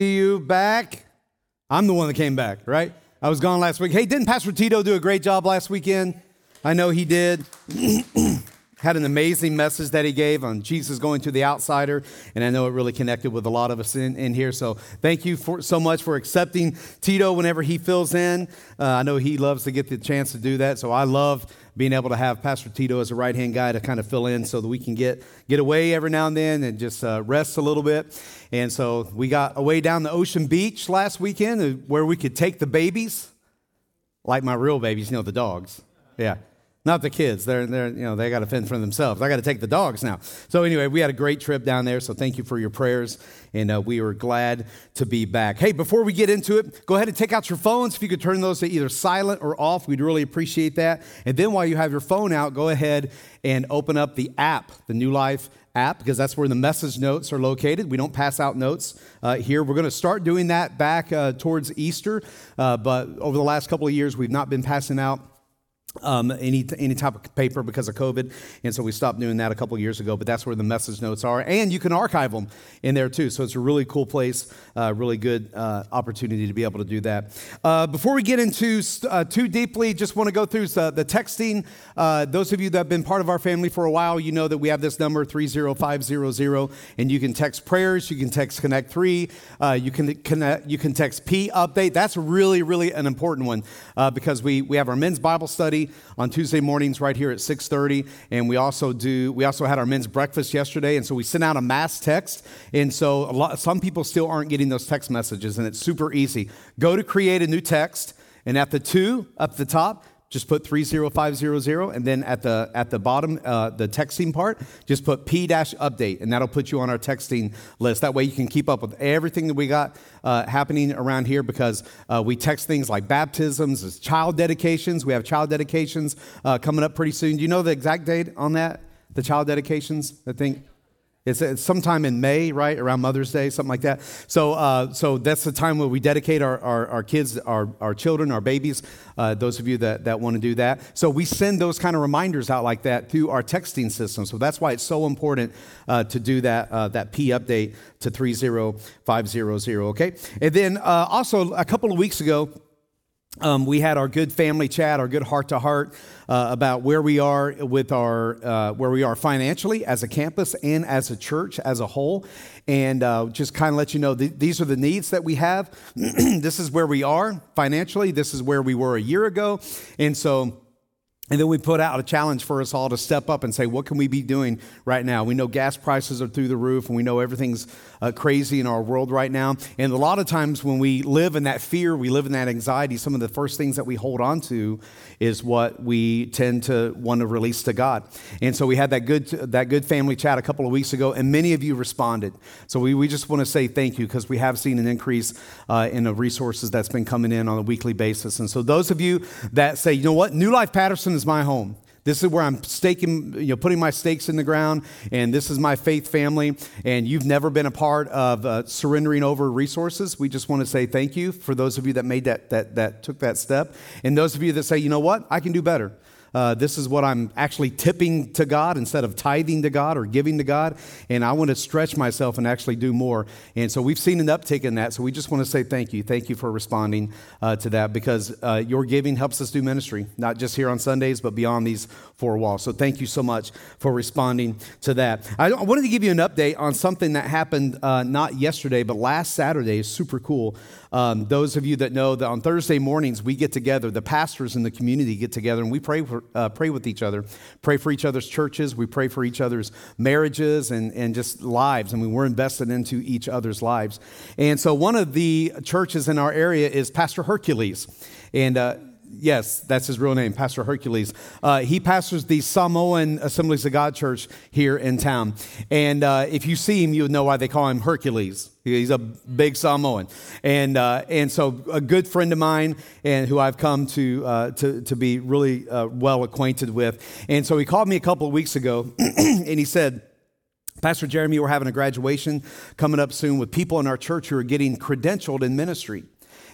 see you back. I'm the one that came back, right? I was gone last week. Hey, didn't Pastor Tito do a great job last weekend? I know he did. Had an amazing message that he gave on Jesus going to the outsider, and I know it really connected with a lot of us in, in here. So thank you for, so much for accepting Tito whenever he fills in. Uh, I know he loves to get the chance to do that, so I love being able to have Pastor Tito as a right hand guy to kind of fill in so that we can get, get away every now and then and just uh, rest a little bit. And so we got away down the Ocean Beach last weekend uh, where we could take the babies, like my real babies, you know, the dogs. Yeah. Not the kids. They're, they're you know, they got to fend for themselves. I got to take the dogs now. So anyway, we had a great trip down there. So thank you for your prayers, and uh, we were glad to be back. Hey, before we get into it, go ahead and take out your phones. If you could turn those to either silent or off, we'd really appreciate that. And then while you have your phone out, go ahead and open up the app, the New Life app because that's where the message notes are located. We don't pass out notes uh, here. We're going to start doing that back uh, towards Easter, uh, but over the last couple of years, we've not been passing out um, any, any type of paper because of COVID. And so we stopped doing that a couple years ago, but that's where the message notes are. And you can archive them in there too. So it's a really cool place, uh, really good uh, opportunity to be able to do that. Uh, before we get into uh, too deeply, just want to go through the, the texting. Uh, those of you that have been part of our family for a while, you know that we have this number 30500, and you can text prayers, you can text Connect 3, uh, you, can connect, you can text P update. That's really, really an important one because we, we have our men's Bible study on Tuesday mornings right here at 6:30, and we also do we also had our men's breakfast yesterday, and so we sent out a mass text, and so lot some people still aren't getting those text messages, and it's super easy. Go to create a new text, and at the two up the top, just put 30500 and then at the at the bottom uh, the texting part just put p dash update and that'll put you on our texting list. That way you can keep up with everything that we got uh, happening around here because uh, we text things like baptisms child dedications. We have child dedications uh, coming up pretty soon. Do you know the exact date on that? The child dedications i think it's, it's, sometime in May, right, around Mother's Day, something like that. So, uh, so that's the time where we dedicate our, our, our kids, our, our children, our babies, uh, those of you that, that want to do that. So we send those kind of reminders out like that through our texting system. So that's why it's so important uh, to do that, uh, that P update to 30500, okay? And then uh, also a couple of weeks ago, um, we had our good family chat, our good heart to heart about where we are with our uh, where we are financially as a campus and as a church as a whole, and uh, just kind of let you know th- these are the needs that we have. this is where we are financially. This is where we were a year ago, and so. And then we put out a challenge for us all to step up and say, what can we be doing right now? We know gas prices are through the roof, and we know everything's uh, crazy in our world right now. And a lot of times when we live in that fear, we live in that anxiety, some of the first things that we hold on to is what we tend to want to release to God. And so we had that good, that good family chat a couple of weeks ago, and many of you responded. So we, we just want to say thank you because we have seen an increase uh, in the resources that's been coming in on a weekly basis. And so those of you that say, you know what, New Life Patterson is my home. This is where I'm staking, you know, putting my stakes in the ground, and this is my faith family. And you've never been a part of uh, surrendering over resources. We just want to say thank you for those of you that made that, that, that took that step, and those of you that say, you know what, I can do better. Uh, this is what I'm actually tipping to God instead of tithing to God or giving to God. And I want to stretch myself and actually do more. And so we've seen an uptick in that. So we just want to say thank you. Thank you for responding uh, to that because uh, your giving helps us do ministry, not just here on Sundays, but beyond these four walls. So thank you so much for responding to that. I, I wanted to give you an update on something that happened uh, not yesterday, but last Saturday. is super cool. Um, those of you that know that on Thursday mornings we get together, the pastors in the community get together, and we pray for, uh, pray with each other, pray for each other's churches, we pray for each other's marriages and, and just lives. I mean, we're invested into each other's lives. And so one of the churches in our area is Pastor Hercules. And uh, Yes, that's his real name, Pastor Hercules. Uh, he pastors the Samoan Assemblies of God Church here in town. And uh, if you see him, you would know why they call him Hercules. He's a big Samoan. And, uh, and so, a good friend of mine, and who I've come to, uh, to, to be really uh, well acquainted with. And so, he called me a couple of weeks ago, and he said, Pastor Jeremy, we're having a graduation coming up soon with people in our church who are getting credentialed in ministry.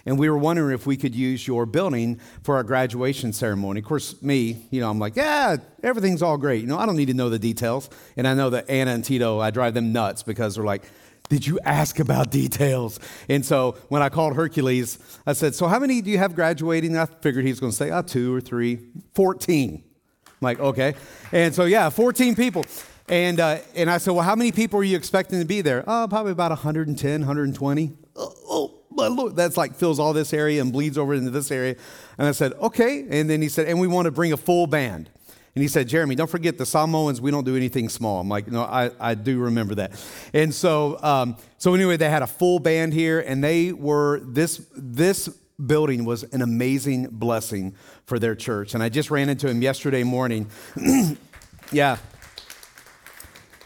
And we were wondering if we could use your building for our graduation ceremony. Of course, me, you know, I'm like, yeah, everything's all great. You know, I don't need to know the details. And I know that Anna and Tito, I drive them nuts because they're like, did you ask about details? And so when I called Hercules, I said, So how many do you have graduating? I figured he was going to say, Oh, two or three. 14. I'm like, okay. And so, yeah, 14 people. And, uh, and I said, Well, how many people are you expecting to be there? Oh, probably about 110, 120. Oh, oh my Lord. That's like fills all this area and bleeds over into this area. And I said, Okay. And then he said, And we want to bring a full band. And he said, Jeremy, don't forget the Samoans, we don't do anything small. I'm like, no, I, I do remember that. And so, um, so anyway, they had a full band here, and they were, this, this building was an amazing blessing for their church. And I just ran into him yesterday morning. yeah,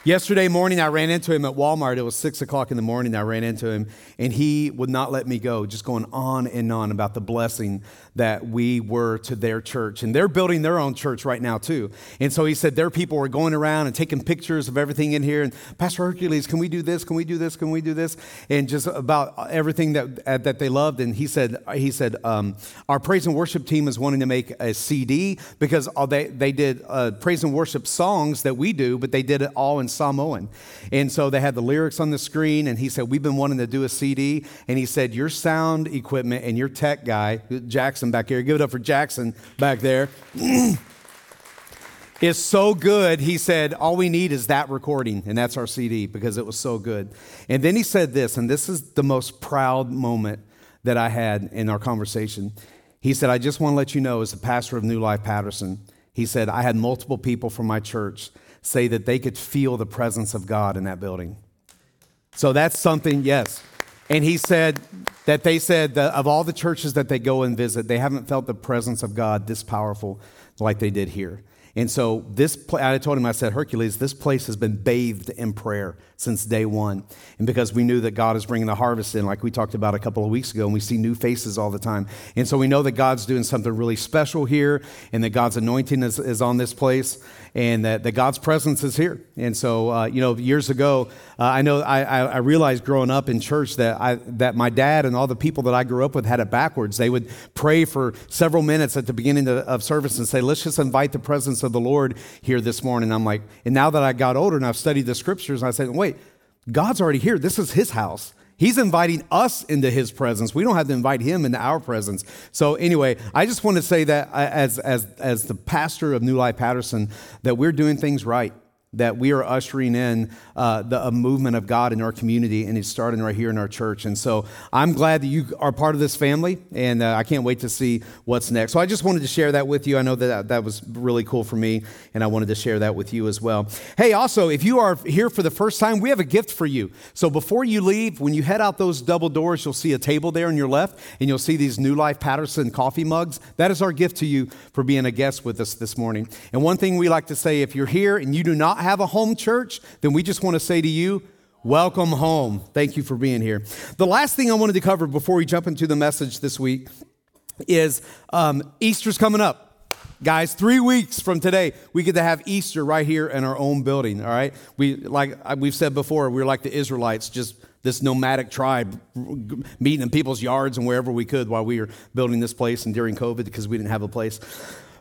Yesterday morning, I ran into him at Walmart. It was six o'clock in the morning. I ran into him, and he would not let me go, just going on and on about the blessing that we were to their church. And they're building their own church right now, too. And so he said their people were going around and taking pictures of everything in here. And Pastor Hercules, can we do this? Can we do this? Can we do this? And just about everything that, uh, that they loved. And he said, he said um, our praise and worship team is wanting to make a CD because they, they did uh, praise and worship songs that we do, but they did it all in Samoan. And so they had the lyrics on the screen. And he said, we've been wanting to do a CD. And he said, your sound equipment and your tech guy, Jackson, Jackson back here. Give it up for Jackson back there. is so good, he said, all we need is that recording, and that's our CD because it was so good. And then he said this, and this is the most proud moment that I had in our conversation. He said, I just want to let you know, as the pastor of New Life Patterson, he said, I had multiple people from my church say that they could feel the presence of God in that building. So that's something, yes. And he said that they said that of all the churches that they go and visit, they haven't felt the presence of God this powerful like they did here. And so this, I told him, I said, Hercules, this place has been bathed in prayer since day one. And because we knew that God is bringing the harvest in, like we talked about a couple of weeks ago, and we see new faces all the time. And so we know that God's doing something really special here, and that God's anointing is, is on this place, and that, that God's presence is here. And so, uh, you know, years ago, uh, I know I, I, realized growing up in church that, I, that my dad and all the people that I grew up with had it backwards. They would pray for several minutes at the beginning of, service and say, let's just invite the presence of the Lord here this morning. I'm like, and now that I got older and I've studied the scriptures, I said, wait, God's already here. This is his house. He's inviting us into his presence. We don't have to invite him into our presence. So anyway, I just want to say that uh, as, as, as the pastor of New Life Patterson, that we're doing things right that we are ushering in uh, the, a movement of God in our community, and it's starting right here in our church. And so I'm glad that you are part of this family, and uh, I can't wait to see what's next. So I just wanted to share that with you. I know that that was really cool for me, and I wanted to share that with you as well. Hey, also, if you are here for the first time, we have a gift for you. So before you leave, when you head out those double doors, you'll see a table there on your left, and you'll see these New Life Patterson coffee mugs. That is our gift to you for being a guest with us this morning. And one thing we like to say if you're here and you do not have a home church, then we just want to say to you, welcome home. Thank you for being here. The last thing I wanted to cover before we jump into the message this week is um, Easter's coming up. Guys, three weeks from today, we get to have Easter right here in our own building. All right, we like we've said before, we're like the Israelites, just this nomadic tribe meeting in people's yards and wherever we could while we were building this place and during COVID because we didn't have a place.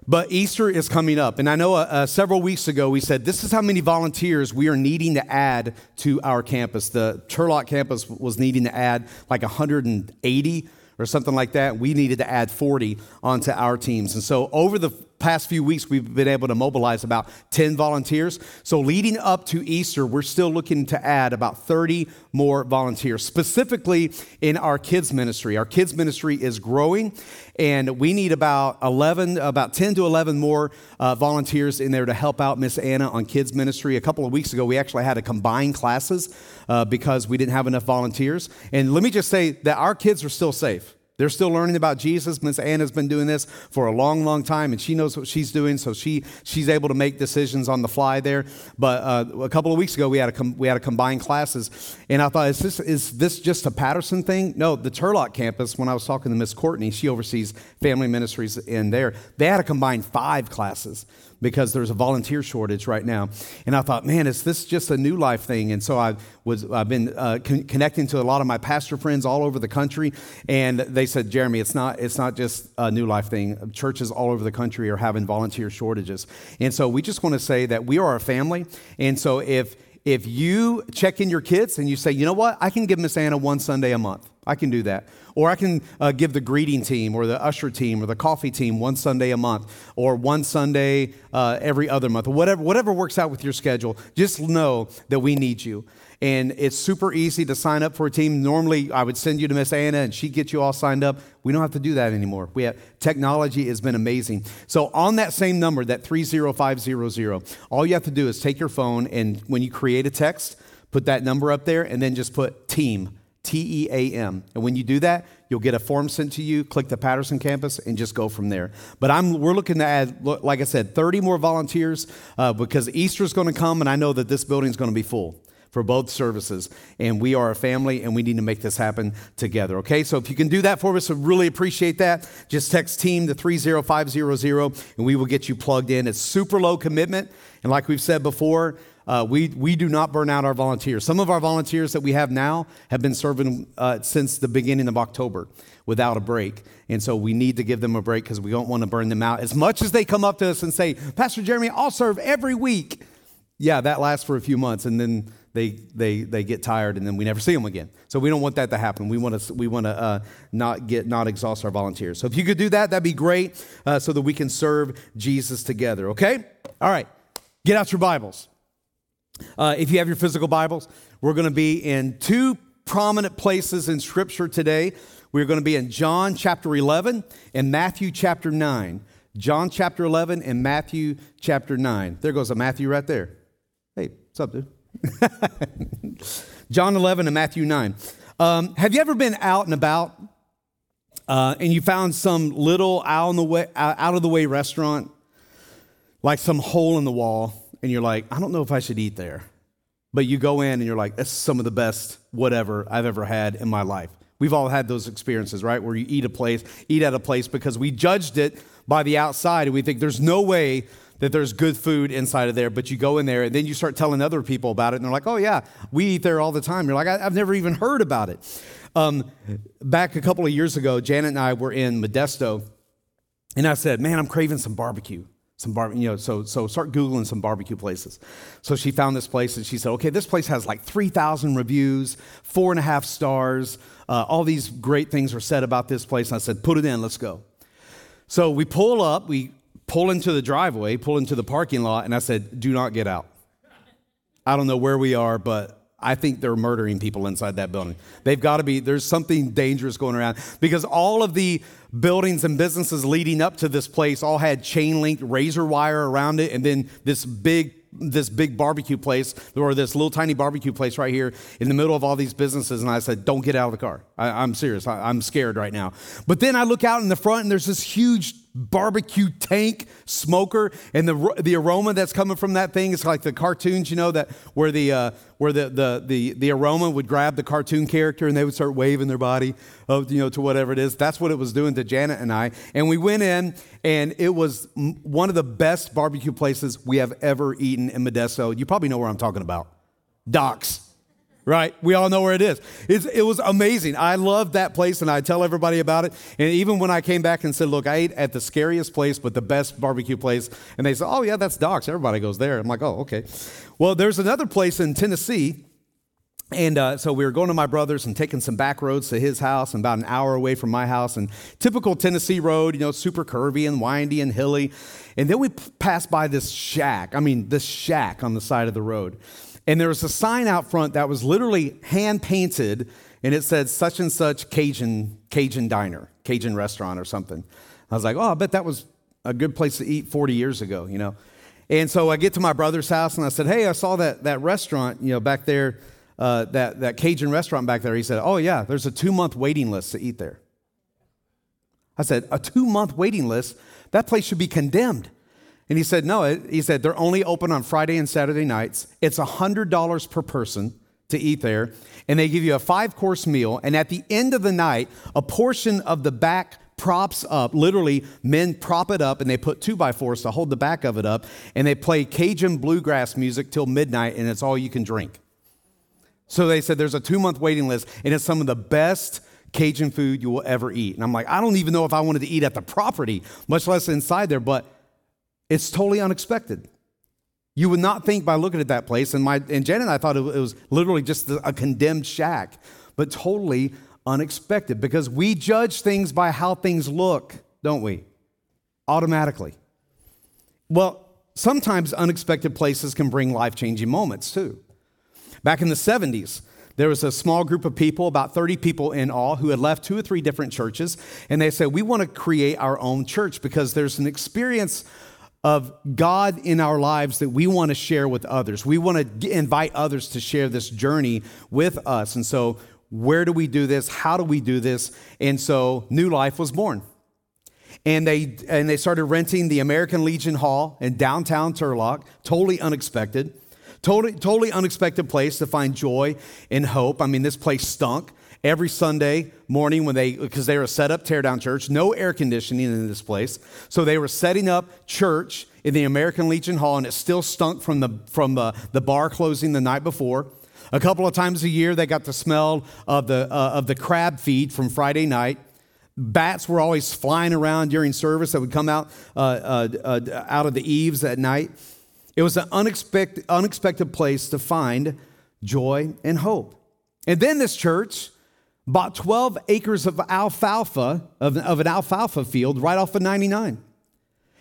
But Easter is coming up. And I know uh, uh, several weeks ago we said this is how many volunteers we are needing to add to our campus. The Turlock campus was needing to add like 180 or something like that. We needed to add 40 onto our teams. And so over the past few weeks, we've been able to mobilize about 10 volunteers. So, leading up to Easter, we're still looking to add about 30 more volunteers, specifically in our kids' ministry. Our kids' ministry is growing, and we need about 11, about 10 to 11 more uh, volunteers in there to help out Miss Anna on kids' ministry. A couple of weeks ago, we actually had to combine classes uh, because we didn't have enough volunteers. And let me just say that our kids are still safe. They're still learning about Jesus. Miss Anna's been doing this for a long, long time, and she knows what she's doing, so she she's able to make decisions on the fly there. But uh, a couple of weeks ago, we had a com- we had a combined classes, and I thought, is this is this just a Patterson thing? No, the Turlock campus. When I was talking to Miss Courtney, she oversees family ministries in there. They had to combine five classes because there's a volunteer shortage right now. And I thought, man, is this just a new life thing? And so I was, I've been uh, con- connecting to a lot of my pastor friends all over the country, and they said, Jeremy, it's not, it's not just a new life thing. Churches all over the country are having volunteer shortages. And so we just want to say that we are a family. And so if if you check in your kids and you say, you know what, I can give Miss Anna one Sunday a month. I can do that. Or I can uh, give the greeting team or the usher team or the coffee team one Sunday a month or one Sunday uh, every other month whatever, whatever works out with your schedule. Just know that we need you. And it's super easy to sign up for a team. Normally, I would send you to Miss Anna and she'd get you all signed up. We don't have to do that anymore. We have, technology has been amazing. So, on that same number, that 30500, all you have to do is take your phone and when you create a text, put that number up there and then just put team T E A M. And when you do that, you'll get a form sent to you, click the Patterson campus, and just go from there. But I'm, we're looking to add, like I said, 30 more volunteers uh, because Easter's going to come, and I know that this building's going to be full for both services. And we are a family, and we need to make this happen together. Okay, so if you can do that for us, I really appreciate that. Just text team to 30500, and we will get you plugged in. It's super low commitment. And like we've said before, uh, we, we do not burn out our volunteers. Some of our volunteers that we have now have been serving uh, since the beginning of October without a break. And so we need to give them a break because we don't want to burn them out. As much as they come up to us and say, Pastor Jeremy, I'll serve every week. Yeah, that lasts for a few months and then they, they, they get tired and then we never see them again. So we don't want that to happen. We want to, we want to uh, not, get, not exhaust our volunteers. So if you could do that, that'd be great uh, so that we can serve Jesus together, okay? All right, get out your Bibles. Uh, if you have your physical Bibles, we're going to be in two prominent places in Scripture today. We're going to be in John chapter 11 and Matthew chapter 9. John chapter 11 and Matthew chapter 9. There goes a Matthew right there. Hey, what's up, dude? John 11 and Matthew 9. Um, have you ever been out and about uh, and you found some little out, the way, out of the way restaurant, like some hole in the wall? and you're like, I don't know if I should eat there. But you go in and you're like, this is some of the best whatever I've ever had in my life. We've all had those experiences, right? Where you eat a place, eat at a place because we judged it by the outside and we think there's no way that there's good food inside of there, but you go in there and then you start telling other people about it and they're like, oh yeah, we eat there all the time. You're like, I've never even heard about it. Um, back a couple of years ago, Janet and I were in Modesto and I said, man, I'm craving some barbecue some bar, you know, so so start googling some barbecue places. So she found this place and she said, okay, this place has like three thousand reviews, four and a half stars. Uh, all these great things are said about this place. And I said, put it in, let's go. So we pull up, we pull into the driveway, pull into the parking lot, and I said, do not get out. I don't know where we are, but I think they're murdering people inside that building. They've got to be, there's something dangerous going around because all of the buildings and businesses leading up to this place all had chain link razor wire around it and then this big this big barbecue place or this little tiny barbecue place right here in the middle of all these businesses and i said don't get out of the car I, am serious I, i'm scared right now but then i look out in the front and there's this huge barbecue tank smoker and the, the aroma that's coming from that thing it's like the cartoons you know that where the uh, where the, the, the, the aroma would grab the cartoon character and they would start waving their body of, you know, to whatever it is. That's what it was doing to janet and i. And we went in and it was one of the best barbecue places we have ever eaten in modesto. You probably know where i'm talking about. Doc's right? We all know where it is. It's, it was amazing. I loved that place and I tell everybody about it. And even when I came back and said, look, I ate at the scariest place, but the best barbecue place, and they said, oh, yeah, that's Doc's. Everybody goes there. I'm like, oh, okay. Well, there's another place in Tennessee. And uh, so we were going to my brother's and taking some back roads to his house, and about an hour away from my house. And typical Tennessee road, you know, super curvy and windy and hilly. And then we passed by this shack. I mean, this shack on the side of the road. And there was a sign out front that was literally hand painted, and it said such and such Cajun, Cajun diner, Cajun restaurant or something. I was like, oh, I bet that was a good place to eat 40 years ago, you know. And so I get to my brother's house and I said, hey, I saw that, that restaurant, you know, back there, uh, that, that Cajun restaurant back there. He said, oh, yeah, there's a two month waiting list to eat there. I said, a two month waiting list? That place should be condemned. And he said, No, he said, they're only open on Friday and Saturday nights. It's $100 per person to eat there. And they give you a five course meal. And at the end of the night, a portion of the back props up. Literally, men prop it up and they put two by fours to hold the back of it up. And they play Cajun bluegrass music till midnight, and it's all you can drink. So they said there's a two month waiting list, and it's some of the best Cajun food you will ever eat. And I'm like, I don't even know if I wanted to eat at the property, much less inside there, but it's totally unexpected. You would not think by looking at that place, and, my, and Jen and I thought it was literally just a condemned shack, but totally unexpected because we judge things by how things look, don't we? Automatically. Well, sometimes unexpected places can bring life changing moments too. Back in the 70s, there was a small group of people, about 30 people in all, who had left two or three different churches. And they said, We want to create our own church because there's an experience of God in our lives that we want to share with others. We want to invite others to share this journey with us. And so, where do we do this? How do we do this? And so, New Life was born. And they, and they started renting the American Legion Hall in downtown Turlock, totally unexpected. Totally, totally unexpected place to find joy and hope. I mean, this place stunk every Sunday morning when they, because they were set up teardown church, no air conditioning in this place. So they were setting up church in the American Legion Hall, and it still stunk from the, from the, the bar closing the night before. A couple of times a year, they got the smell of the, uh, of the crab feed from Friday night. Bats were always flying around during service that would come out, uh, uh, uh out of the eaves at night. It was an unexpected, unexpected place to find joy and hope. And then this church bought 12 acres of alfalfa, of, of an alfalfa field right off of 99.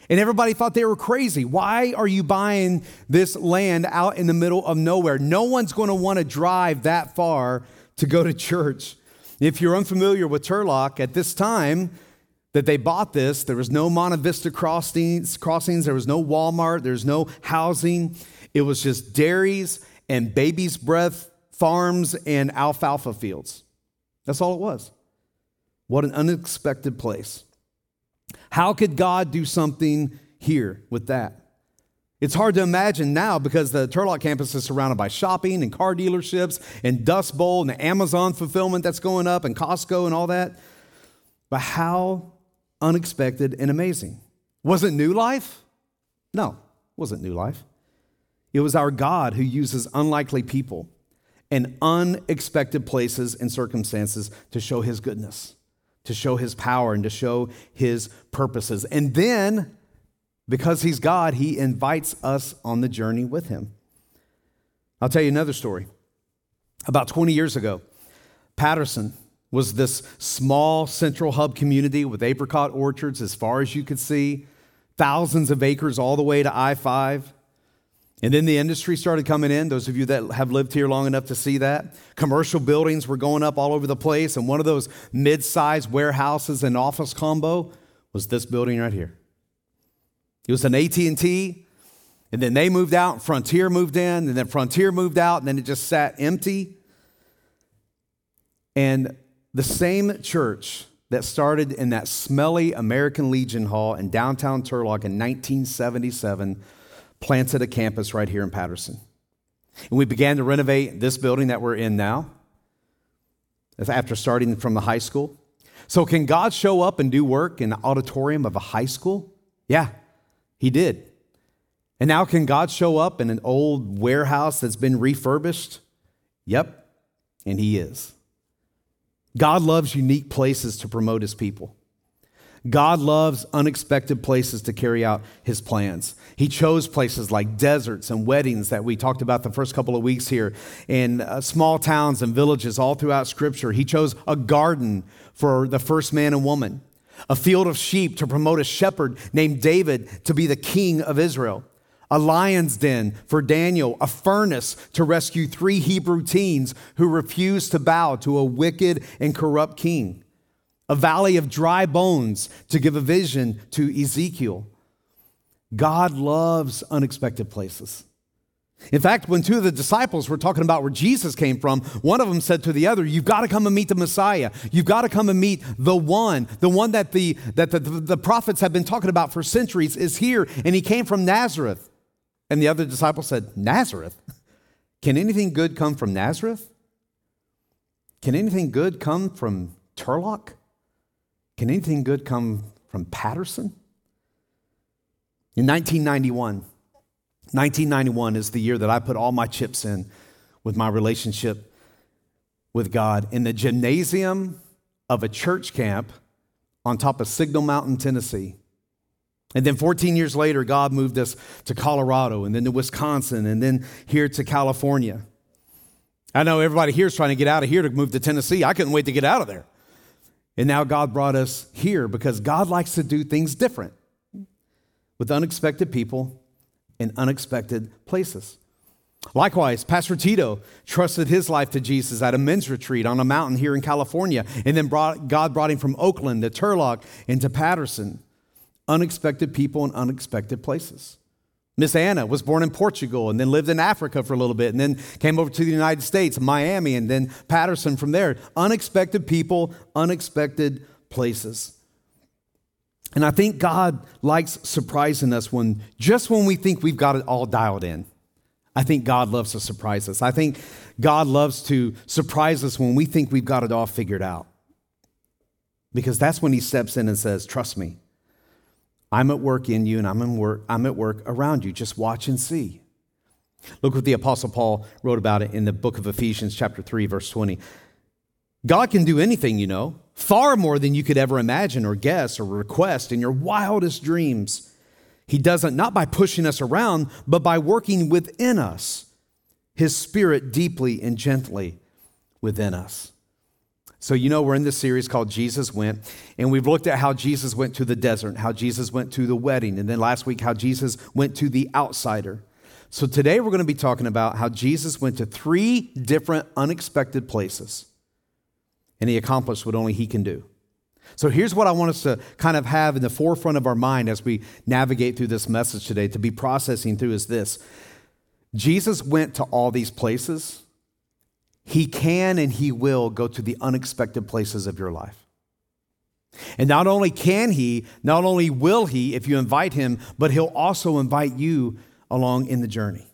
And everybody thought they were crazy. Why are you buying this land out in the middle of nowhere? No one's going to want to drive that far to go to church. If you're unfamiliar with Turlock at this time, that they bought this. There was no Monte Vista crossings, crossings, there was no Walmart, there's no housing. It was just dairies and baby's breath farms and alfalfa fields. That's all it was. What an unexpected place. How could God do something here with that? It's hard to imagine now because the Turlock campus is surrounded by shopping and car dealerships and Dust Bowl and the Amazon fulfillment that's going up and Costco and all that. But how unexpected, and amazing. Was it new life? No, it wasn't new life. It was our God who uses unlikely people and unexpected places and circumstances to show his goodness, to show his power, and to show his purposes. And then, because he's God, he invites us on the journey with him. I'll tell you another story. About 20 years ago, Patterson, was this small central hub community with apricot orchards as far as you could see, thousands of acres all the way to I 5. And then the industry started coming in. Those of you that have lived here long enough to see that. Commercial buildings were going up all over the place. And one of those mid sized warehouses and office combo was this building right here. It was an AT&T. And then they moved out, Frontier moved in, and then Frontier moved out, and then it just sat empty. And the same church that started in that smelly American Legion Hall in downtown Turlock in 1977 planted a campus right here in Patterson. And we began to renovate this building that we're in now after starting from the high school. So, can God show up and do work in the auditorium of a high school? Yeah, He did. And now, can God show up in an old warehouse that's been refurbished? Yep, and He is. God loves unique places to promote his people. God loves unexpected places to carry out his plans. He chose places like deserts and weddings that we talked about the first couple of weeks here, in uh, small towns and villages all throughout Scripture. He chose a garden for the first man and woman, a field of sheep to promote a shepherd named David to be the king of Israel a lion's den for Daniel, a furnace to rescue three Hebrew teens who refused to bow to a wicked and corrupt king, a valley of dry bones to give a vision to Ezekiel. God loves unexpected places. In fact, when two of the disciples were talking about where Jesus came from, one of them said to the other, You've got to come and meet the Messiah. You've got to come and meet the one. The one that the, that the, the prophets have been talking about for centuries is here, and he came from Nazareth. And the other disciple said, Nazareth? Can anything good come from Nazareth? Can anything good come from Turlock? Can anything good come from Patterson? In 1991, 1991 is the year that I put all my chips in with my relationship with God in the gymnasium of a church camp on top of Signal Mountain, Tennessee. And then 14 years later, God moved us to Colorado and then to Wisconsin and then here to California. I know everybody here is trying to get out of here to move to Tennessee. I couldn't wait to get out of there. And now God brought us here because God likes to do things different with unexpected people in unexpected places. Likewise, Pastor Tito trusted his life to Jesus at a men's retreat on a mountain here in California, and then brought, God brought him from Oakland to Turlock and to Patterson. Unexpected people in unexpected places. Miss Anna was born in Portugal and then lived in Africa for a little bit and then came over to the United States, Miami, and then Patterson from there. Unexpected people, unexpected places. And I think God likes surprising us when just when we think we've got it all dialed in. I think God loves to surprise us. I think God loves to surprise us when we think we've got it all figured out. Because that's when He steps in and says, Trust me. I'm at work in you and I'm, work, I'm at work around you. Just watch and see. Look what the Apostle Paul wrote about it in the book of Ephesians, chapter 3, verse 20. God can do anything, you know, far more than you could ever imagine or guess or request in your wildest dreams. He does it not by pushing us around, but by working within us, His Spirit deeply and gently within us. So, you know, we're in this series called Jesus Went, and we've looked at how Jesus went to the desert, how Jesus went to the wedding, and then last week, how Jesus went to the outsider. So, today we're going to be talking about how Jesus went to three different unexpected places, and he accomplished what only he can do. So here's what I want us to kind of have in the forefront of our mind as we navigate through this message today to be processing through is this. Jesus went to all these places. He can and he will go to the unexpected places of your life. And not only can he, not only will he if you invite him, but he'll also invite you along in the journey.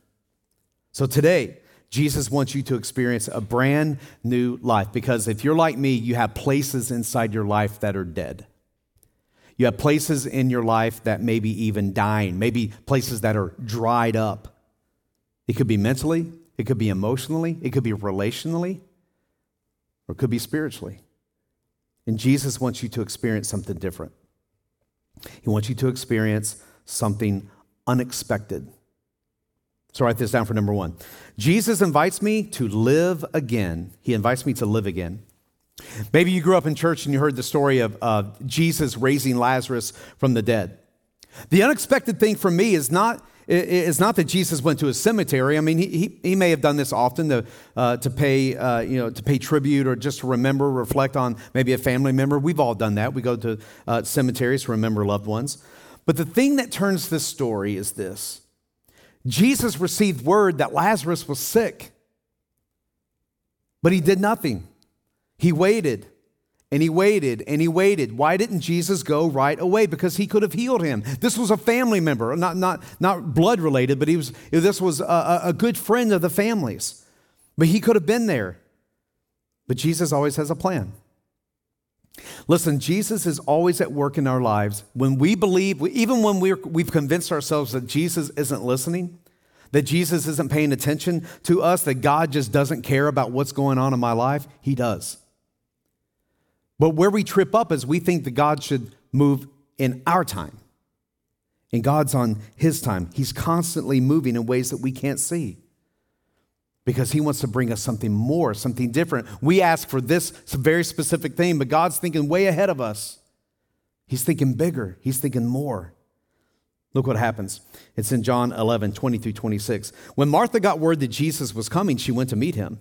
So today, Jesus wants you to experience a brand new life because if you're like me, you have places inside your life that are dead. You have places in your life that may be even dying, maybe places that are dried up. It could be mentally, it could be emotionally, it could be relationally, or it could be spiritually. And Jesus wants you to experience something different. He wants you to experience something unexpected. So write this down for number one. Jesus invites me to live again. He invites me to live again. Maybe you grew up in church and you heard the story of uh, Jesus raising Lazarus from the dead. The unexpected thing for me is not, is not that Jesus went to a cemetery. I mean, he, he, he may have done this often to, uh, to, pay, uh, you know, to pay tribute or just to remember, reflect on maybe a family member. We've all done that. We go to uh, cemeteries to remember loved ones. But the thing that turns this story is this Jesus received word that Lazarus was sick, but he did nothing. He waited and he waited and he waited. Why didn't Jesus go right away? Because he could have healed him. This was a family member, not, not, not blood related, but he was, this was a, a good friend of the family's. But he could have been there. But Jesus always has a plan. Listen, Jesus is always at work in our lives. When we believe, even when we're, we've convinced ourselves that Jesus isn't listening, that Jesus isn't paying attention to us, that God just doesn't care about what's going on in my life, He does. But where we trip up is we think that God should move in our time. And God's on His time. He's constantly moving in ways that we can't see because he wants to bring us something more, something different. We ask for this very specific thing, but God's thinking way ahead of us. He's thinking bigger, he's thinking more. Look what happens. It's in John 11, 20 through 26. When Martha got word that Jesus was coming, she went to meet him,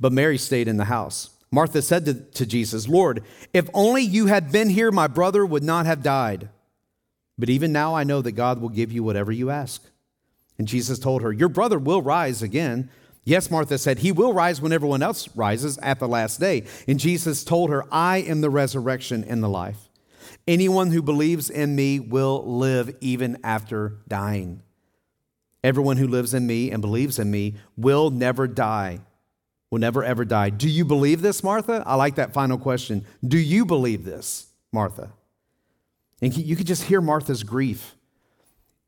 but Mary stayed in the house. Martha said to, to Jesus, Lord, if only you had been here, my brother would not have died. But even now I know that God will give you whatever you ask. And Jesus told her, Your brother will rise again. Yes, Martha said, He will rise when everyone else rises at the last day. And Jesus told her, I am the resurrection and the life. Anyone who believes in me will live even after dying. Everyone who lives in me and believes in me will never die, will never ever die. Do you believe this, Martha? I like that final question. Do you believe this, Martha? And you could just hear Martha's grief,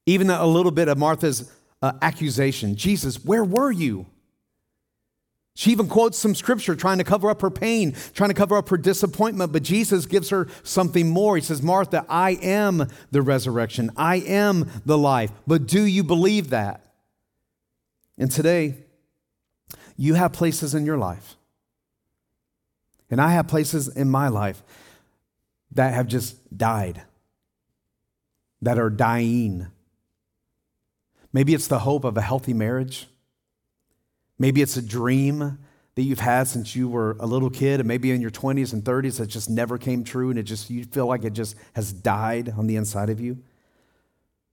even a little bit of Martha's uh, accusation Jesus, where were you? She even quotes some scripture trying to cover up her pain, trying to cover up her disappointment, but Jesus gives her something more. He says, Martha, I am the resurrection, I am the life. But do you believe that? And today, you have places in your life, and I have places in my life that have just died, that are dying. Maybe it's the hope of a healthy marriage. Maybe it's a dream that you've had since you were a little kid, and maybe in your 20s and 30s that just never came true, and it just you feel like it just has died on the inside of you.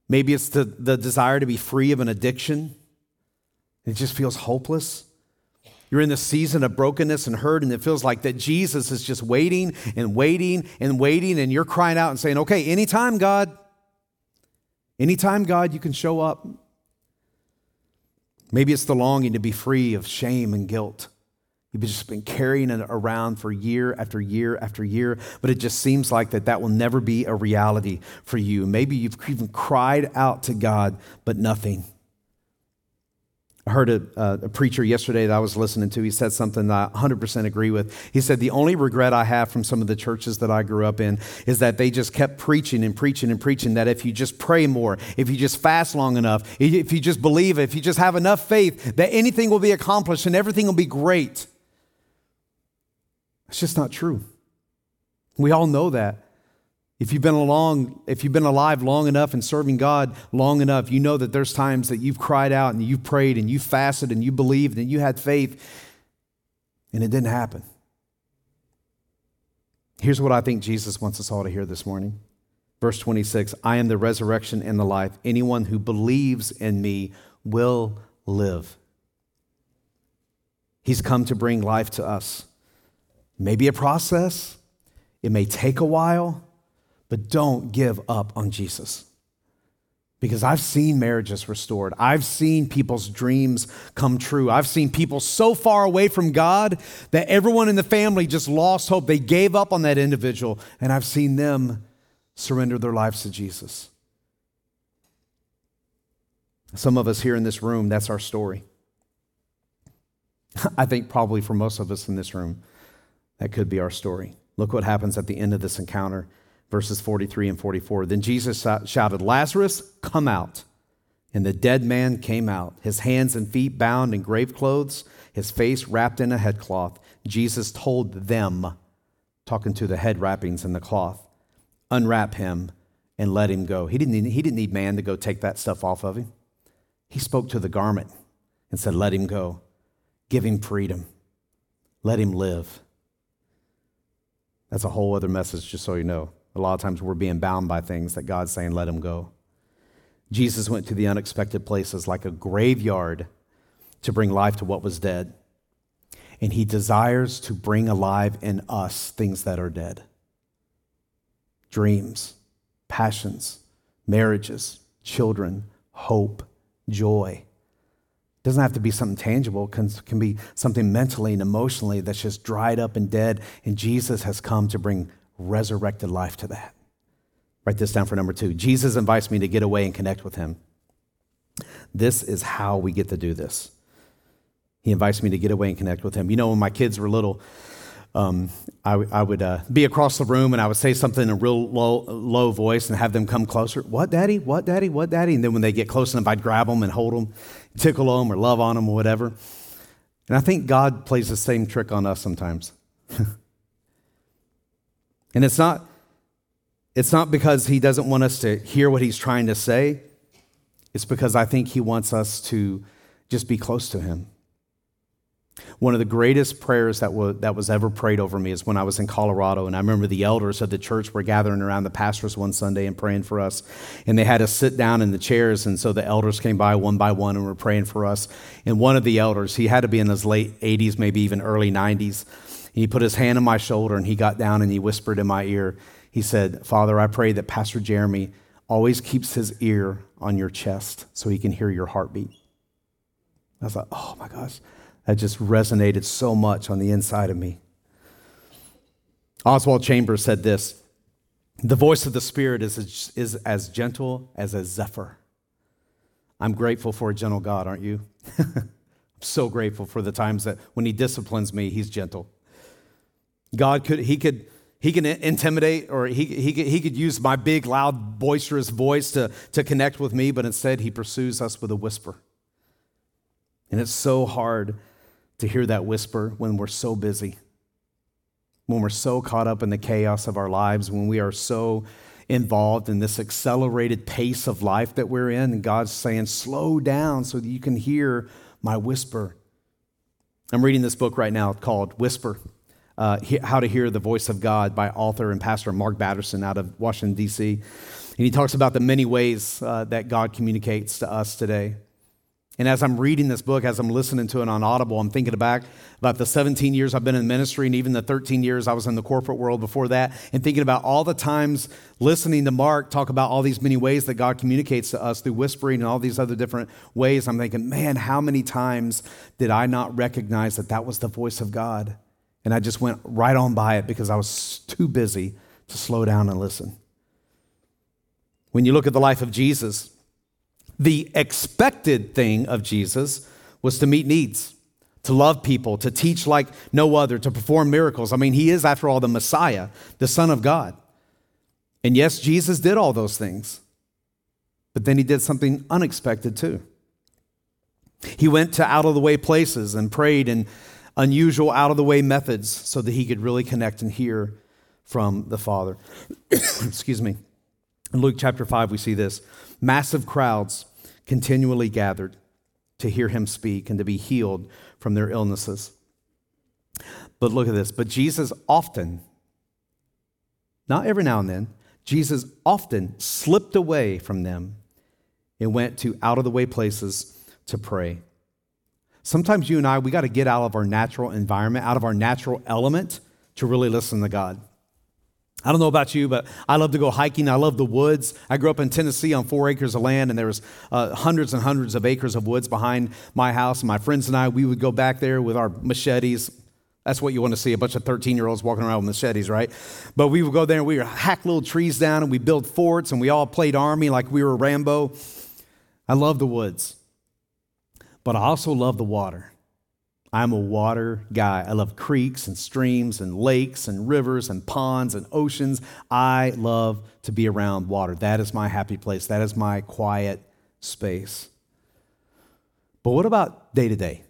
Maybe it's the, the desire to be free of an addiction. It just feels hopeless. You're in the season of brokenness and hurt, and it feels like that Jesus is just waiting and waiting and waiting, and you're crying out and saying, Okay, anytime, God, anytime, God, you can show up. Maybe it's the longing to be free of shame and guilt. You've just been carrying it around for year after year after year, but it just seems like that that will never be a reality for you. Maybe you've even cried out to God, but nothing. I heard a, a, preacher yesterday that I was listening to. He said something that I 100% agree with. He said, The only regret I have from some of the churches that I grew up in is that they just kept preaching and preaching and preaching that if you just pray more, if you just fast long enough, if you just believe, if you just have enough faith, that anything will be accomplished and everything will be great. It's just not true. We all know that. If you've been along, if you've been alive long enough and serving God long enough, you know that there's times that you've cried out and you've prayed and you fasted and you believed and you had faith and it didn't happen. Here's what I think Jesus wants us all to hear this morning. Verse 26 I am the resurrection and the life. Anyone who believes in me will live. He's come to bring life to us. Maybe a process, it may take a while. But don't give up on Jesus. Because I've seen marriages restored. I've seen people's dreams come true. I've seen people so far away from God that everyone in the family just lost hope. They gave up on that individual. And I've seen them surrender their lives to Jesus. Some of us here in this room, that's our story. I think probably for most of us in this room, that could be our story. Look what happens at the end of this encounter verses 43 and 44. Then Jesus shouted, Lazarus, come out. And the dead man came out, his hands and feet bound in grave clothes, his face wrapped in a headcloth. Jesus told them, talking to the head wrappings and the cloth, unwrap him and let him go. He didn't, need, he didn't need man to go take that stuff off of him. He spoke to the garment and said, Let him go. Give him freedom. Let him live. That's a whole other message, just so you know. A lot of times we're being bound by things that God's saying, let them go. Jesus went to the unexpected places like a graveyard to bring life to what was dead. And he desires to bring alive in us things that are dead dreams, passions, marriages, children, hope, joy. It doesn't have to be something tangible, it can, can be something mentally and emotionally that's just dried up and dead. And Jesus has come to bring resurrected life to that. Write this down for number two. Jesus invites me to get away and connect with him. This is how we get to do this. He invites me to get away and connect with him. You know, when my kids were little, um, I, I would uh, be across the room and I would say something in a real low, low voice and have them come closer. What, daddy? What, daddy? What, daddy? And then when they get close enough, I'd grab them and hold them, tickle them or love on them or whatever. And I think God plays the same trick on us sometimes. And it's not, it's not because he doesn't want us to hear what he's trying to say. It's because I think he wants us to just be close to him. One of the greatest prayers that was, that was ever prayed over me is when I was in Colorado. And I remember the elders of the church were gathering around the pastors one Sunday and praying for us. And they had us sit down in the chairs. And so the elders came by one by one and were praying for us. And one of the elders, he had to be in his late 80s, maybe even early 90s. He put his hand on my shoulder and he got down and he whispered in my ear. He said, Father, I pray that Pastor Jeremy always keeps his ear on your chest so he can hear your heartbeat. I was like, oh my gosh, that just resonated so much on the inside of me. Oswald Chambers said this The voice of the Spirit is, is as gentle as a zephyr. I'm grateful for a gentle God, aren't you? I'm so grateful for the times that when He disciplines me, He's gentle. God could, He could, He can intimidate or he, he, he could use my big, loud, boisterous voice to, to connect with me, but instead He pursues us with a whisper. And it's so hard to hear that whisper when we're so busy, when we're so caught up in the chaos of our lives, when we are so involved in this accelerated pace of life that we're in. And God's saying, slow down so that you can hear my whisper. I'm reading this book right now called Whisper uh, How to Hear the Voice of God by author and pastor Mark Batterson out of Washington, D.C. And he talks about the many ways uh, that God communicates to us today. And as I'm reading this book, as I'm listening to it on Audible, I'm thinking back about the 17 years I've been in ministry and even the 13 years I was in the corporate world before that, and thinking about all the times listening to Mark talk about all these many ways that God communicates to us through whispering and all these other different ways. I'm thinking, man, how many times did I not recognize that that was the voice of God? And I just went right on by it because I was too busy to slow down and listen. When you look at the life of Jesus, the expected thing of Jesus was to meet needs, to love people, to teach like no other, to perform miracles. I mean, he is, after all, the Messiah, the Son of God. And yes, Jesus did all those things, but then he did something unexpected too. He went to out of the way places and prayed in unusual, out of the way methods so that he could really connect and hear from the Father. Excuse me. In Luke chapter 5, we see this massive crowds continually gathered to hear him speak and to be healed from their illnesses. But look at this. But Jesus often, not every now and then, Jesus often slipped away from them and went to out of the way places to pray. Sometimes you and I, we got to get out of our natural environment, out of our natural element to really listen to God. I don't know about you, but I love to go hiking. I love the woods. I grew up in Tennessee on four acres of land, and there was uh, hundreds and hundreds of acres of woods behind my house. And my friends and I, we would go back there with our machetes. That's what you want to see—a bunch of 13-year-olds walking around with machetes, right? But we would go there and we would hack little trees down, and we build forts, and we all played army like we were Rambo. I love the woods, but I also love the water. I'm a water guy. I love creeks and streams and lakes and rivers and ponds and oceans. I love to be around water. That is my happy place. That is my quiet space. But what about day to day?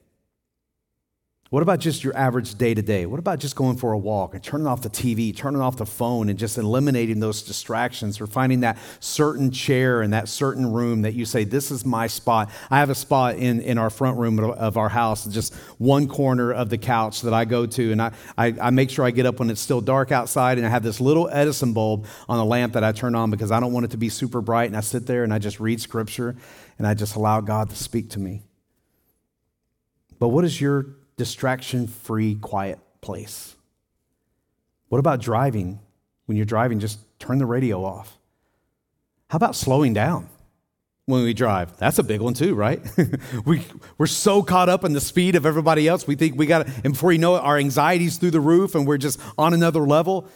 What about just your average day to day? What about just going for a walk and turning off the TV, turning off the phone, and just eliminating those distractions or finding that certain chair in that certain room that you say, This is my spot? I have a spot in, in our front room of our house, just one corner of the couch that I go to, and I, I, I make sure I get up when it's still dark outside, and I have this little Edison bulb on the lamp that I turn on because I don't want it to be super bright, and I sit there and I just read scripture and I just allow God to speak to me. But what is your distraction free, quiet place? What about driving? When you're driving, just turn the radio off. How about slowing down when we drive? That's a big one, too, right? we, we're so caught up in the speed of everybody else. We think we got to, and before you know it, our anxiety's through the roof and we're just on another level.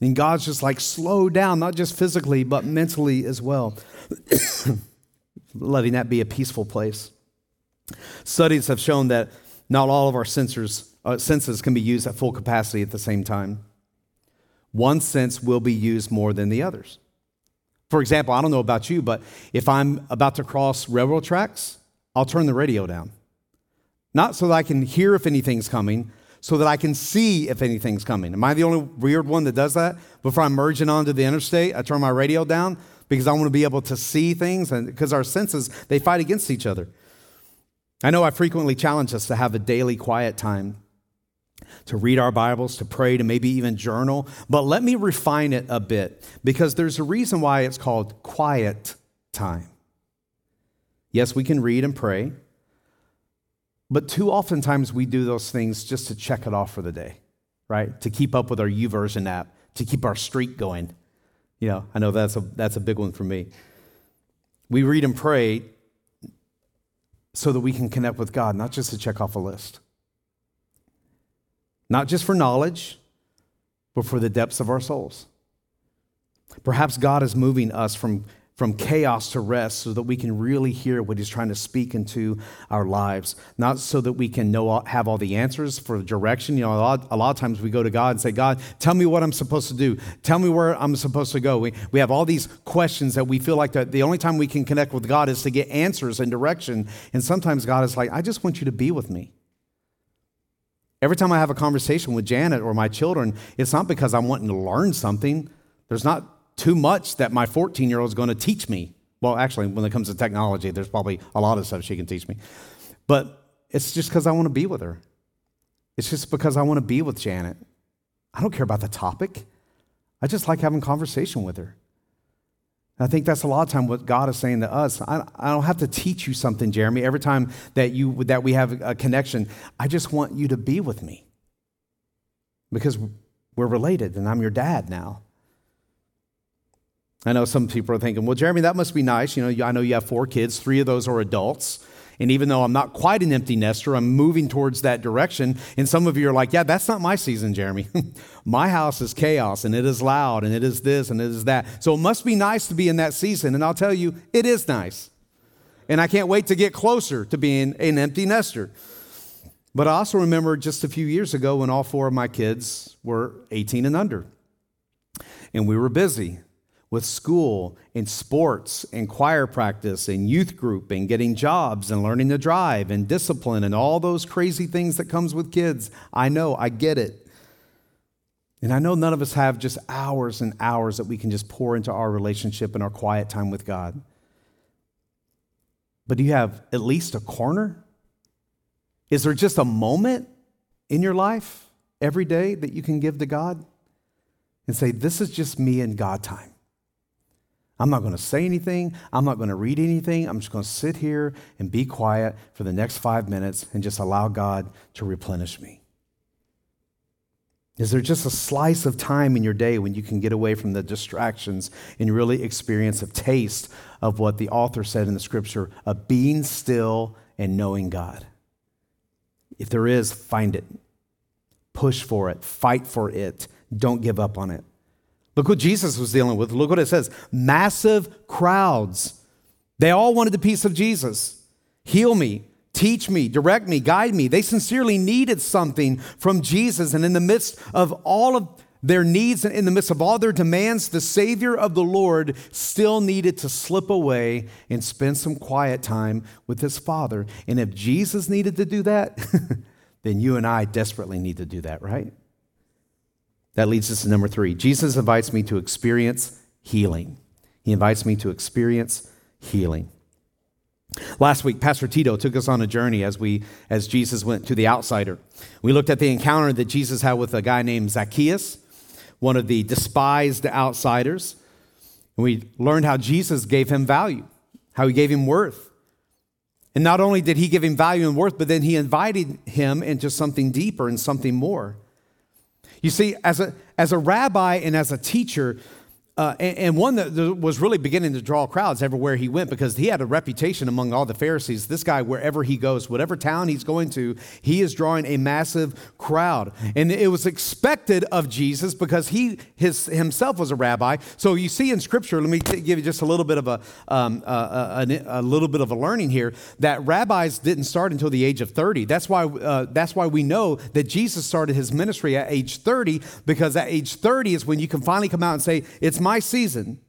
And God's just like, slow down, not just physically, but mentally as well. Letting that be a peaceful place. Studies have shown that not all of our sensors, uh, senses can be used at full capacity at the same time. One sense will be used more than the others. For example, I don't know about you, but if I'm about to cross railroad tracks, I'll turn the radio down. Not so that I can hear if anything's coming, so that I can see if anything's coming. Am I the only weird one that does that? Before I'm merging onto the interstate, I turn my radio down because I want to be able to see things and because our senses they fight against each other. I know I frequently challenge us to have a daily quiet time, to read our Bibles, to pray, to maybe even journal, but let me refine it a bit because there's a reason why it's called quiet time. Yes, we can read and pray, but too oftentimes we do those things just to check it off for the day, right? To keep up with our YouVersion app, to keep our streak going. You know, I know that's a, that's a big one for me. We read and pray so that we can connect with God, not just to check off a list. Not just for knowledge, but for the depths of our souls. Perhaps God is moving us from, from chaos to rest so that we can really hear what he's trying to speak into our lives. Not so that we can know, have all the answers for direction. You know, a lot, a lot of times we go to God and say, God, tell me what I'm supposed to do. Tell me where I'm supposed to go. We, we have all these questions that we feel like that the only time we can connect with God is to get answers and direction. And sometimes God is like, I just want you to be with me. Every time I have a conversation with Janet or my children, it's not because I'm wanting to learn something. There's not too much that my 14 year old is going to teach me. Well, actually, when it comes to technology, there's probably a lot of stuff she can teach me. But it's just because I want to be with her. It's just because I want to be with Janet. I don't care about the topic. I just like having conversation with her. I think that's a lot of time what God is saying to us. I, I, don't have to teach you something, Jeremy. Every time that you that we have a connection, I just want you to be with me because we're related, and I'm your dad now. I know some people are thinking, well, Jeremy, that must be nice. You know, I know you have four kids, three of those are adults. And even though I'm not quite an empty nester, I'm moving towards that direction. And some of you are like, yeah, that's not my season, Jeremy. my house is chaos and it is loud and it is this and it is that. So it must be nice to be in that season. And I'll tell you, it is nice. And I can't wait to get closer to being an empty nester. But I also remember just a few years ago when all four of my kids were 18 and under. And we were busy with school and sports and choir practice and youth group and getting jobs and learning to drive and discipline and all those crazy things that comes with kids. I know, I get it. And I know none of us have just hours and hours that we can just pour into our relationship and our quiet time with God. But do you have at least a corner? Is there just a moment in your life every day that you can give to God and say, This is just me and God time? I'm not going to say anything. I'm not going to read anything. I'm just going to sit here and be quiet for the next five minutes and just allow God to replenish me. Is there just a slice of time in your day when you can get away from the distractions and really experience a taste of what the author said in the scripture of being still and knowing God? If there is, find it. Push for it. Fight for it. Don't give up on it. Look what Jesus was dealing with. Look what it says massive crowds. They all wanted the peace of Jesus. Heal me, teach me, direct me, guide me. They sincerely needed something from Jesus. And in the midst of all of their needs, and in the midst of all their demands, the Savior of the Lord still needed to slip away and spend some quiet time with his Father. And if Jesus needed to do that, then you and I desperately need to do that, right? That leads us to number three. Jesus invites me to experience healing. He invites me to experience healing. Last week, Pastor Tito took us on a journey as we as Jesus went to the outsider. We looked at the encounter that Jesus had with a guy named Zacchaeus, one of the despised outsiders. And we learned how Jesus gave him value, how he gave him worth. And not only did he give him value and worth, but then he invited him into something deeper and something more. You see, as a, as a rabbi and as a teacher, uh, and, and, one that was really beginning to draw crowds everywhere he went because he had a reputation among all the Pharisees. This guy, wherever he goes, whatever town he's going to, he is drawing a massive crowd. And it was expected of Jesus because he his, himself was a rabbi. So you see in Scripture, let me t- give you just a little bit of a, um, a, a, a, little bit of a learning here that rabbis didn't start until the age of 30. That's why, uh, that's why we know that Jesus started his ministry at age 30 because at age 30 is when you can finally come out and say, it's my season.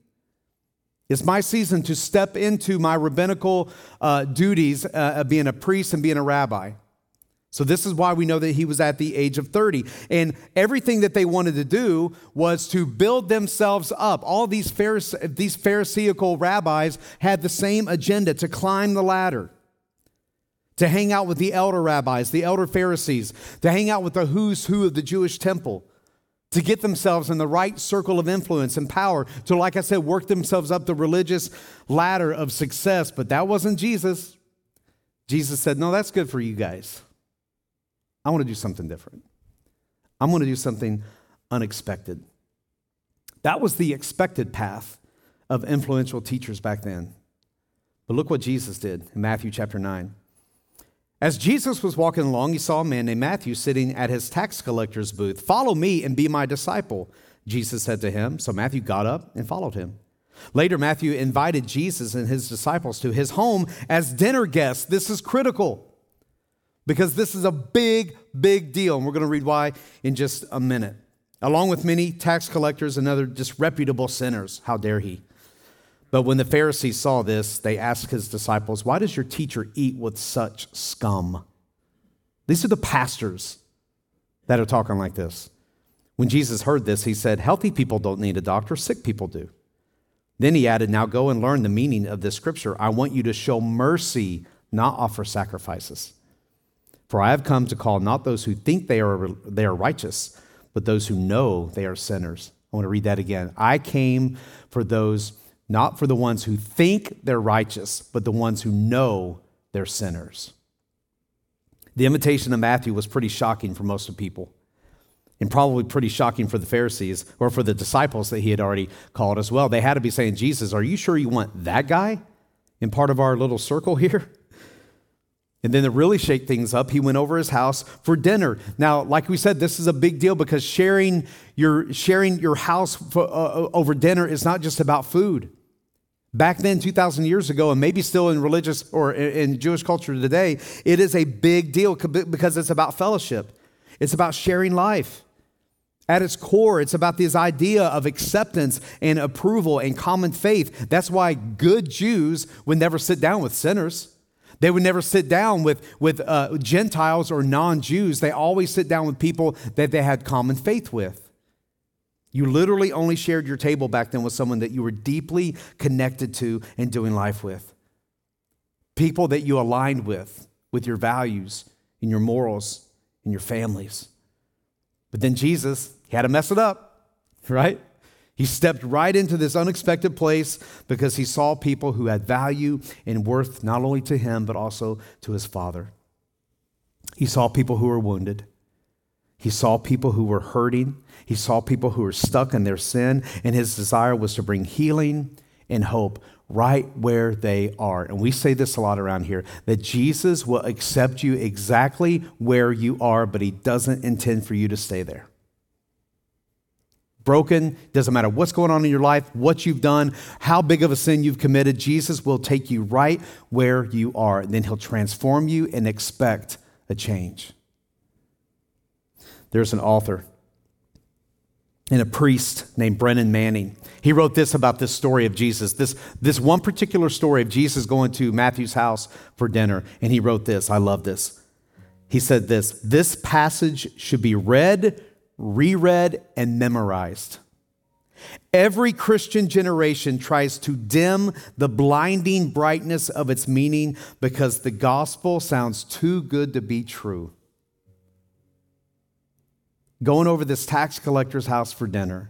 It's my season to step into my rabbinical uh, duties uh, of being a priest and being a rabbi. So, this is why we know that he was at the age of 30. And everything that they wanted to do was to build themselves up. All these, Pharise- these Pharisaical rabbis had the same agenda to climb the ladder, to hang out with the elder rabbis, the elder Pharisees, to hang out with the who's who of the Jewish temple to get themselves in the right circle of influence and power, to, like I said, work themselves up the religious ladder of success. But that wasn't Jesus. Jesus said, No, that's good for you guys. I want to do something different. I'm going to do something unexpected. That was the expected path of influential teachers back then. But look what Jesus did in Matthew chapter 9. As Jesus was walking along, he saw a man named Matthew sitting at his tax collector's booth. Follow me and be my disciple, Jesus said to him. So Matthew got up and followed him. Later, Matthew invited Jesus and his disciples to his home as dinner guests. This is critical because this is a big, big deal. And we're going to read why in just a minute. Along with many tax collectors and other disreputable sinners. How dare he? But when the Pharisees saw this, they asked his disciples, Why does your teacher eat with such scum? These are the pastors that are talking like this. When Jesus heard this, he said, Healthy people don't need a doctor, sick people do. Then he added, Now go and learn the meaning of this scripture. I want you to show mercy, not offer sacrifices. For I have come to call not those who think they are, they are righteous, but those who know they are sinners. I want to read that again. I came for those, not for the ones who think they're righteous, but the ones who know they're sinners. The invitation of Matthew was pretty shocking for most of people, and probably pretty shocking for the Pharisees or for the disciples that he had already called as well. They had to be saying, Jesus, are you sure you want that guy in part of our little circle here? And then to really shake things up, he went over his house for dinner. Now, like we said, this is a big deal because sharing your, sharing your house for, uh, over dinner is not just about food. Back then, 2,000 years ago, and maybe still in religious or in Jewish culture today, it is a big deal because it's about fellowship. It's about sharing life. At its core, it's about this idea of acceptance and approval and common faith. That's why good Jews would never sit down with sinners. They would never sit down with, with uh, Gentiles or non Jews. They always sit down with people that they had common faith with. You literally only shared your table back then with someone that you were deeply connected to and doing life with. People that you aligned with, with your values and your morals and your families. But then Jesus, he had to mess it up, right? He stepped right into this unexpected place because he saw people who had value and worth not only to him, but also to his father. He saw people who were wounded. He saw people who were hurting. He saw people who were stuck in their sin, and his desire was to bring healing and hope right where they are. And we say this a lot around here that Jesus will accept you exactly where you are, but he doesn't intend for you to stay there broken, doesn't matter what's going on in your life, what you've done, how big of a sin you've committed, Jesus will take you right where you are. And then he'll transform you and expect a change. There's an author and a priest named Brennan Manning. He wrote this about this story of Jesus, this, this one particular story of Jesus going to Matthew's house for dinner. And he wrote this. I love this. He said this This passage should be read reread, and memorized. Every Christian generation tries to dim the blinding brightness of its meaning because the gospel sounds too good to be true. Going over this tax collector's house for dinner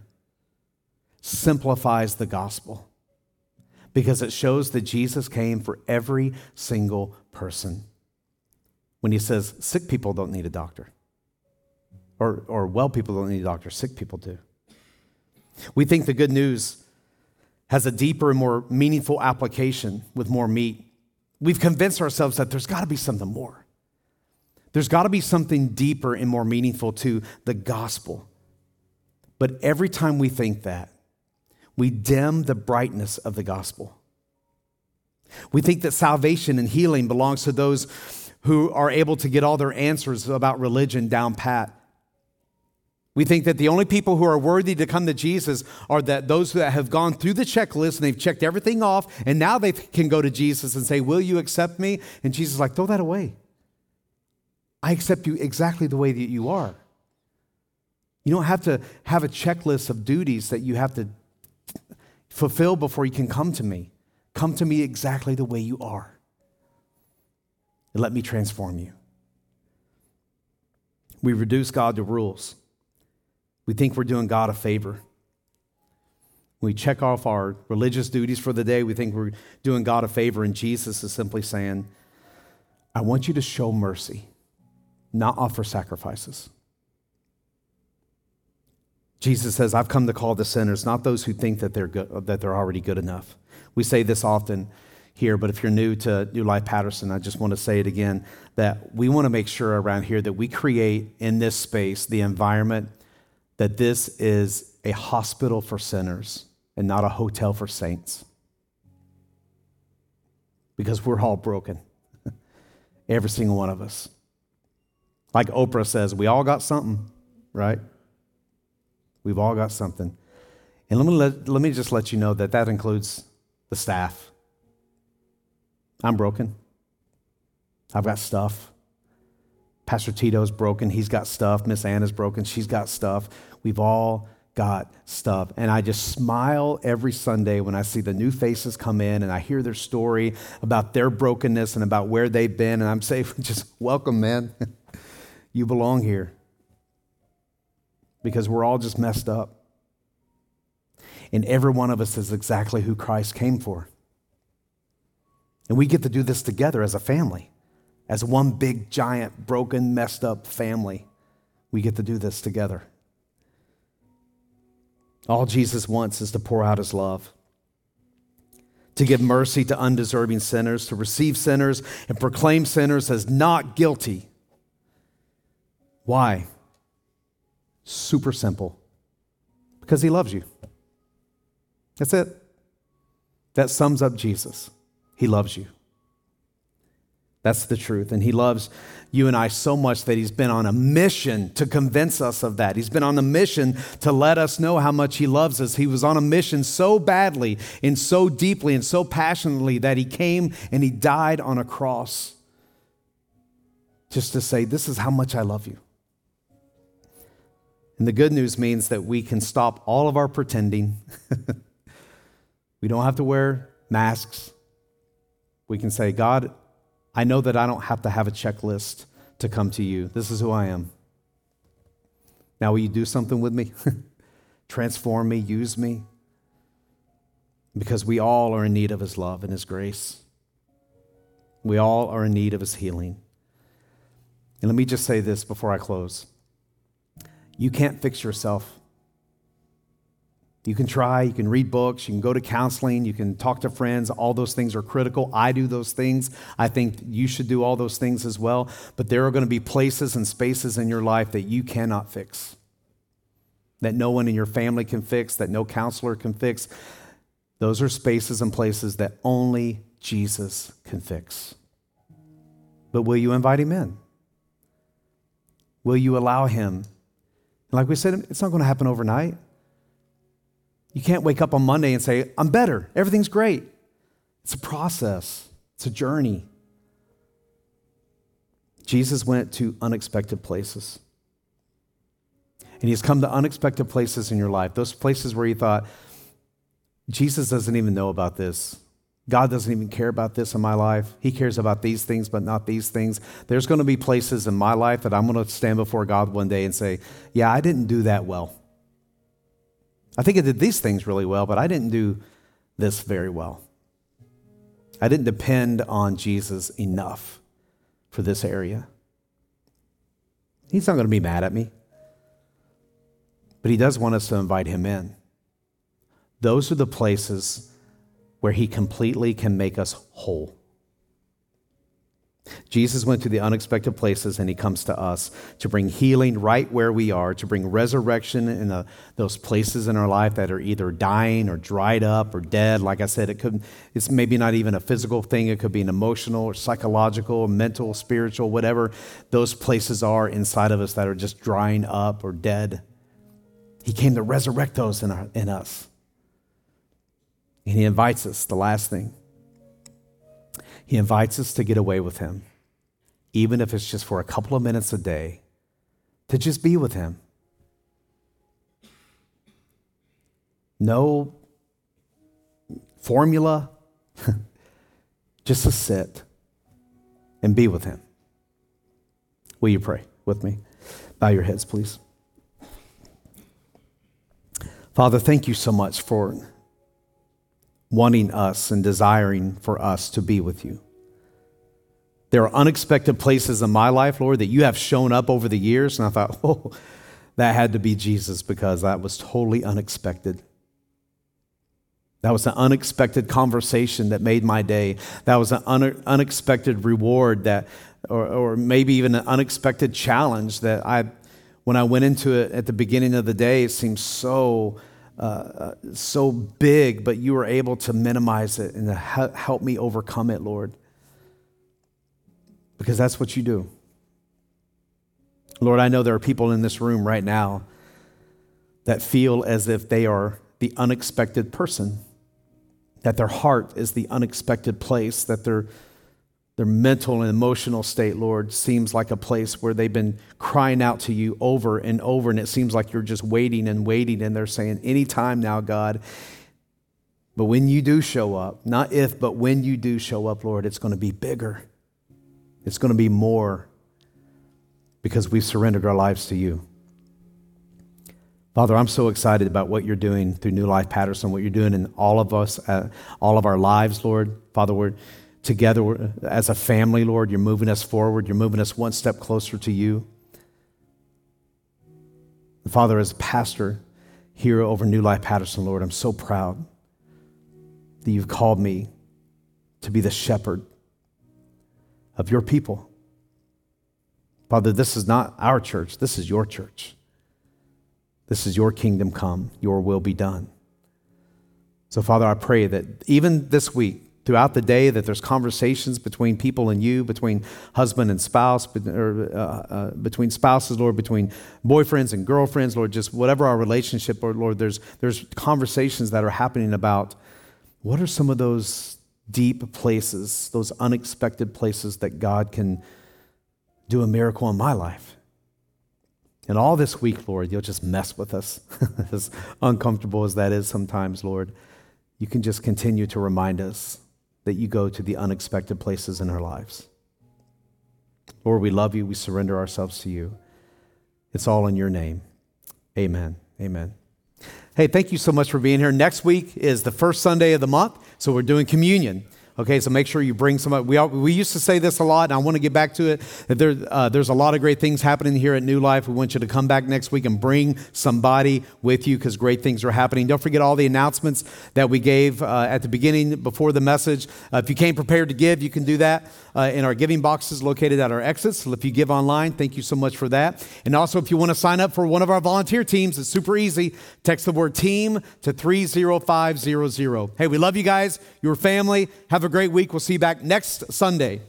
simplifies the gospel because it shows that Jesus came for every single person. When he says sick people don't need a doctor, or, or well people don't need a doctor, sick people do. We think the good news has a deeper and more meaningful application with more meat. We've convinced ourselves that there's got to be something more. There's got to be something deeper and more meaningful to the gospel. But every time we think that, we dim the brightness of the gospel. We think that salvation and healing belongs to those who are able to get all their answers about religion down pat. We think that the only people who are worthy to come to Jesus are that those that have gone through the checklist and they've checked everything off, and now they can go to Jesus and say, Will you accept me? And Jesus is like, Throw that away. I accept you exactly the way that you are. You don't have to have a checklist of duties that you have to fulfill before you can come to me. Come to me exactly the way you are. And let me transform you. We reduce God to rules. We think we're doing God a favor. We check off our religious duties for the day. We think we're doing God a favor, and Jesus is simply saying, I want you to show mercy, not offer sacrifices. Jesus says, I've come to call the sinners, not those who think that they're, good, that they're already good enough. We say this often here, but if you're new to New Life Patterson, I just want to say it again that we want to make sure around here that we create in this space the environment that this is a hospital for sinners and not a hotel for saints. Because we're all broken, every single one of us. Like Oprah says, we all got something, right? We've all got something. And let me, let, let me just let you know that that includes the staff. I'm broken. I've got stuff. Pastor Tito's broken. He's got stuff. Miss Anna's broken. She's got stuff. We've all got stuff. And I just smile every Sunday when I see the new faces come in and I hear their story about their brokenness and about where they've been. And I'm saying, just welcome, man. you belong here. Because we're all just messed up. And every one of us is exactly who Christ came for. And we get to do this together as a family, as one big, giant, broken, messed up family. We get to do this together. All Jesus wants is to pour out his love, to give mercy to undeserving sinners, to receive sinners and proclaim sinners as not guilty. Why? Super simple. Because he loves you. That's it. That sums up Jesus. He loves you. That's the truth. And he loves you and I so much that he's been on a mission to convince us of that. He's been on a mission to let us know how much he loves us. He was on a mission so badly and so deeply and so passionately that he came and he died on a cross just to say, This is how much I love you. And the good news means that we can stop all of our pretending. we don't have to wear masks. We can say, God, I know that I don't have to have a checklist to come to you. This is who I am. Now, will you do something with me? Transform me, use me? Because we all are in need of His love and His grace. We all are in need of His healing. And let me just say this before I close you can't fix yourself. You can try, you can read books, you can go to counseling, you can talk to friends. All those things are critical. I do those things. I think you should do all those things as well. But there are going to be places and spaces in your life that you cannot fix, that no one in your family can fix, that no counselor can fix. Those are spaces and places that only Jesus can fix. But will you invite him in? Will you allow him? Like we said, it's not going to happen overnight. You can't wake up on Monday and say, I'm better, everything's great. It's a process, it's a journey. Jesus went to unexpected places. And he's come to unexpected places in your life, those places where you thought, Jesus doesn't even know about this. God doesn't even care about this in my life. He cares about these things, but not these things. There's going to be places in my life that I'm going to stand before God one day and say, Yeah, I didn't do that well. I think I did these things really well, but I didn't do this very well. I didn't depend on Jesus enough for this area. He's not going to be mad at me, but he does want us to invite him in. Those are the places where he completely can make us whole. Jesus went to the unexpected places and he comes to us to bring healing right where we are, to bring resurrection in the, those places in our life that are either dying or dried up or dead. Like I said, it could, it's maybe not even a physical thing, it could be an emotional or psychological, or mental, spiritual, whatever those places are inside of us that are just drying up or dead. He came to resurrect those in, our, in us. And he invites us, the last thing he invites us to get away with Him, even if it's just for a couple of minutes a day, to just be with Him. No formula, just to sit and be with Him. Will you pray with me? Bow your heads, please. Father, thank you so much for wanting us and desiring for us to be with you. There are unexpected places in my life, Lord, that you have shown up over the years, and I thought, oh, that had to be Jesus because that was totally unexpected. That was an unexpected conversation that made my day. That was an un- unexpected reward that, or, or maybe even an unexpected challenge that I, when I went into it at the beginning of the day, it seemed so uh, so big, but you were able to minimize it and to help me overcome it, Lord. Because that's what you do. Lord, I know there are people in this room right now that feel as if they are the unexpected person, that their heart is the unexpected place, that their, their mental and emotional state, Lord, seems like a place where they've been crying out to you over and over, and it seems like you're just waiting and waiting, and they're saying, Anytime now, God. But when you do show up, not if, but when you do show up, Lord, it's going to be bigger. It's going to be more because we've surrendered our lives to you. Father, I'm so excited about what you're doing through New Life Patterson, what you're doing in all of us, uh, all of our lives, Lord. Father, we're together uh, as a family, Lord. You're moving us forward. You're moving us one step closer to you. Father, as a pastor here over New Life Patterson, Lord, I'm so proud that you've called me to be the shepherd of your people. Father, this is not our church, this is your church. This is your kingdom come, your will be done. So, Father, I pray that even this week, throughout the day, that there's conversations between people and you, between husband and spouse, or, uh, uh, between spouses, Lord, between boyfriends and girlfriends, Lord, just whatever our relationship, Lord, Lord, there's, there's conversations that are happening about what are some of those deep places, those unexpected places that God can do a miracle in my life. And all this week, Lord, you'll just mess with us, as uncomfortable as that is sometimes, Lord. You can just continue to remind us that you go to the unexpected places in our lives. Lord, we love you. We surrender ourselves to you. It's all in your name. Amen. Amen. Hey, thank you so much for being here. Next week is the first Sunday of the month, so we're doing communion. Okay, so make sure you bring somebody. We, all, we used to say this a lot, and I want to get back to it. That there, uh, there's a lot of great things happening here at New Life. We want you to come back next week and bring somebody with you because great things are happening. Don't forget all the announcements that we gave uh, at the beginning before the message. Uh, if you came prepared to give, you can do that uh, in our giving boxes located at our exits. So if you give online, thank you so much for that. And also, if you want to sign up for one of our volunteer teams, it's super easy. Text the word team to 30500. Hey, we love you guys, your family. Have a great week. We'll see you back next Sunday.